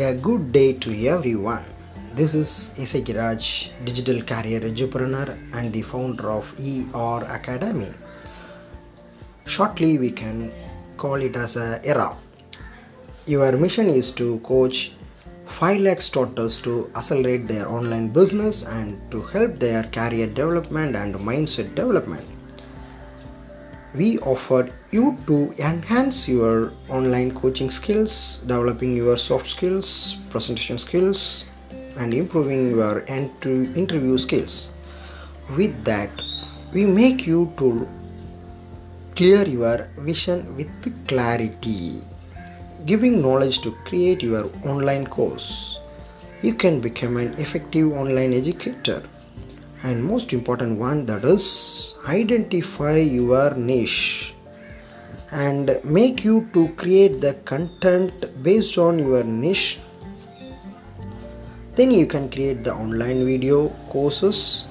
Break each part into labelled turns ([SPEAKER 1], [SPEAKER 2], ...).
[SPEAKER 1] A good day to everyone. This is Isai Giraj, digital career entrepreneur and the founder of ER Academy. Shortly, we can call it as a ERA. Your mission is to coach 5 lakh starters to accelerate their online business and to help their career development and mindset development. We offer you to enhance your online coaching skills, developing your soft skills, presentation skills, and improving your interview skills. With that, we make you to clear your vision with clarity, giving knowledge to create your online course. You can become an effective online educator and most important one that is identify your niche and make you to create the content based on your niche. Then you can create the online video courses.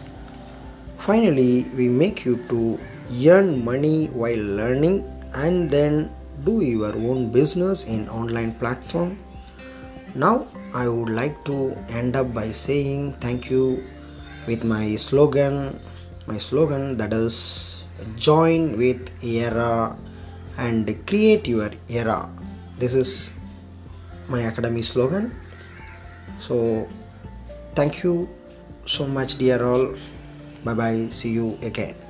[SPEAKER 1] Finally we make you to earn money while learning and then do your own business in online platform. Now i would like to end up by saying thank you with my slogan my slogan that is join with era and create your era. This is my academy slogan. So thank you so much dear all. Bye bye see you again